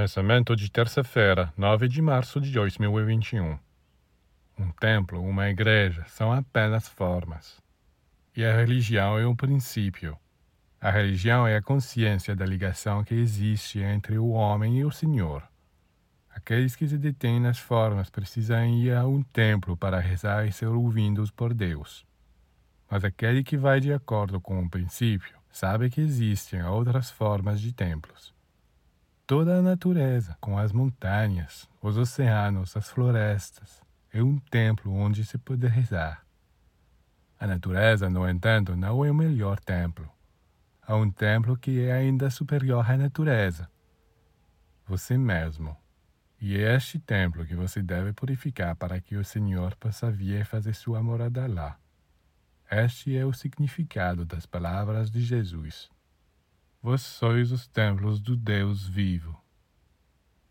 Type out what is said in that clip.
Pensamento de terça-feira, 9 de março de 2021. Um templo, uma igreja, são apenas formas. E a religião é um princípio. A religião é a consciência da ligação que existe entre o homem e o Senhor. Aqueles que se detêm nas formas precisam ir a um templo para rezar e ser ouvidos por Deus. Mas aquele que vai de acordo com o princípio sabe que existem outras formas de templos toda a natureza, com as montanhas, os oceanos, as florestas, é um templo onde se pode rezar. A natureza, no entanto, não é o melhor templo. Há um templo que é ainda superior à natureza. Você mesmo. E é este templo que você deve purificar para que o Senhor possa vir fazer sua morada lá. Este é o significado das palavras de Jesus. Vós sois os templos do Deus vivo.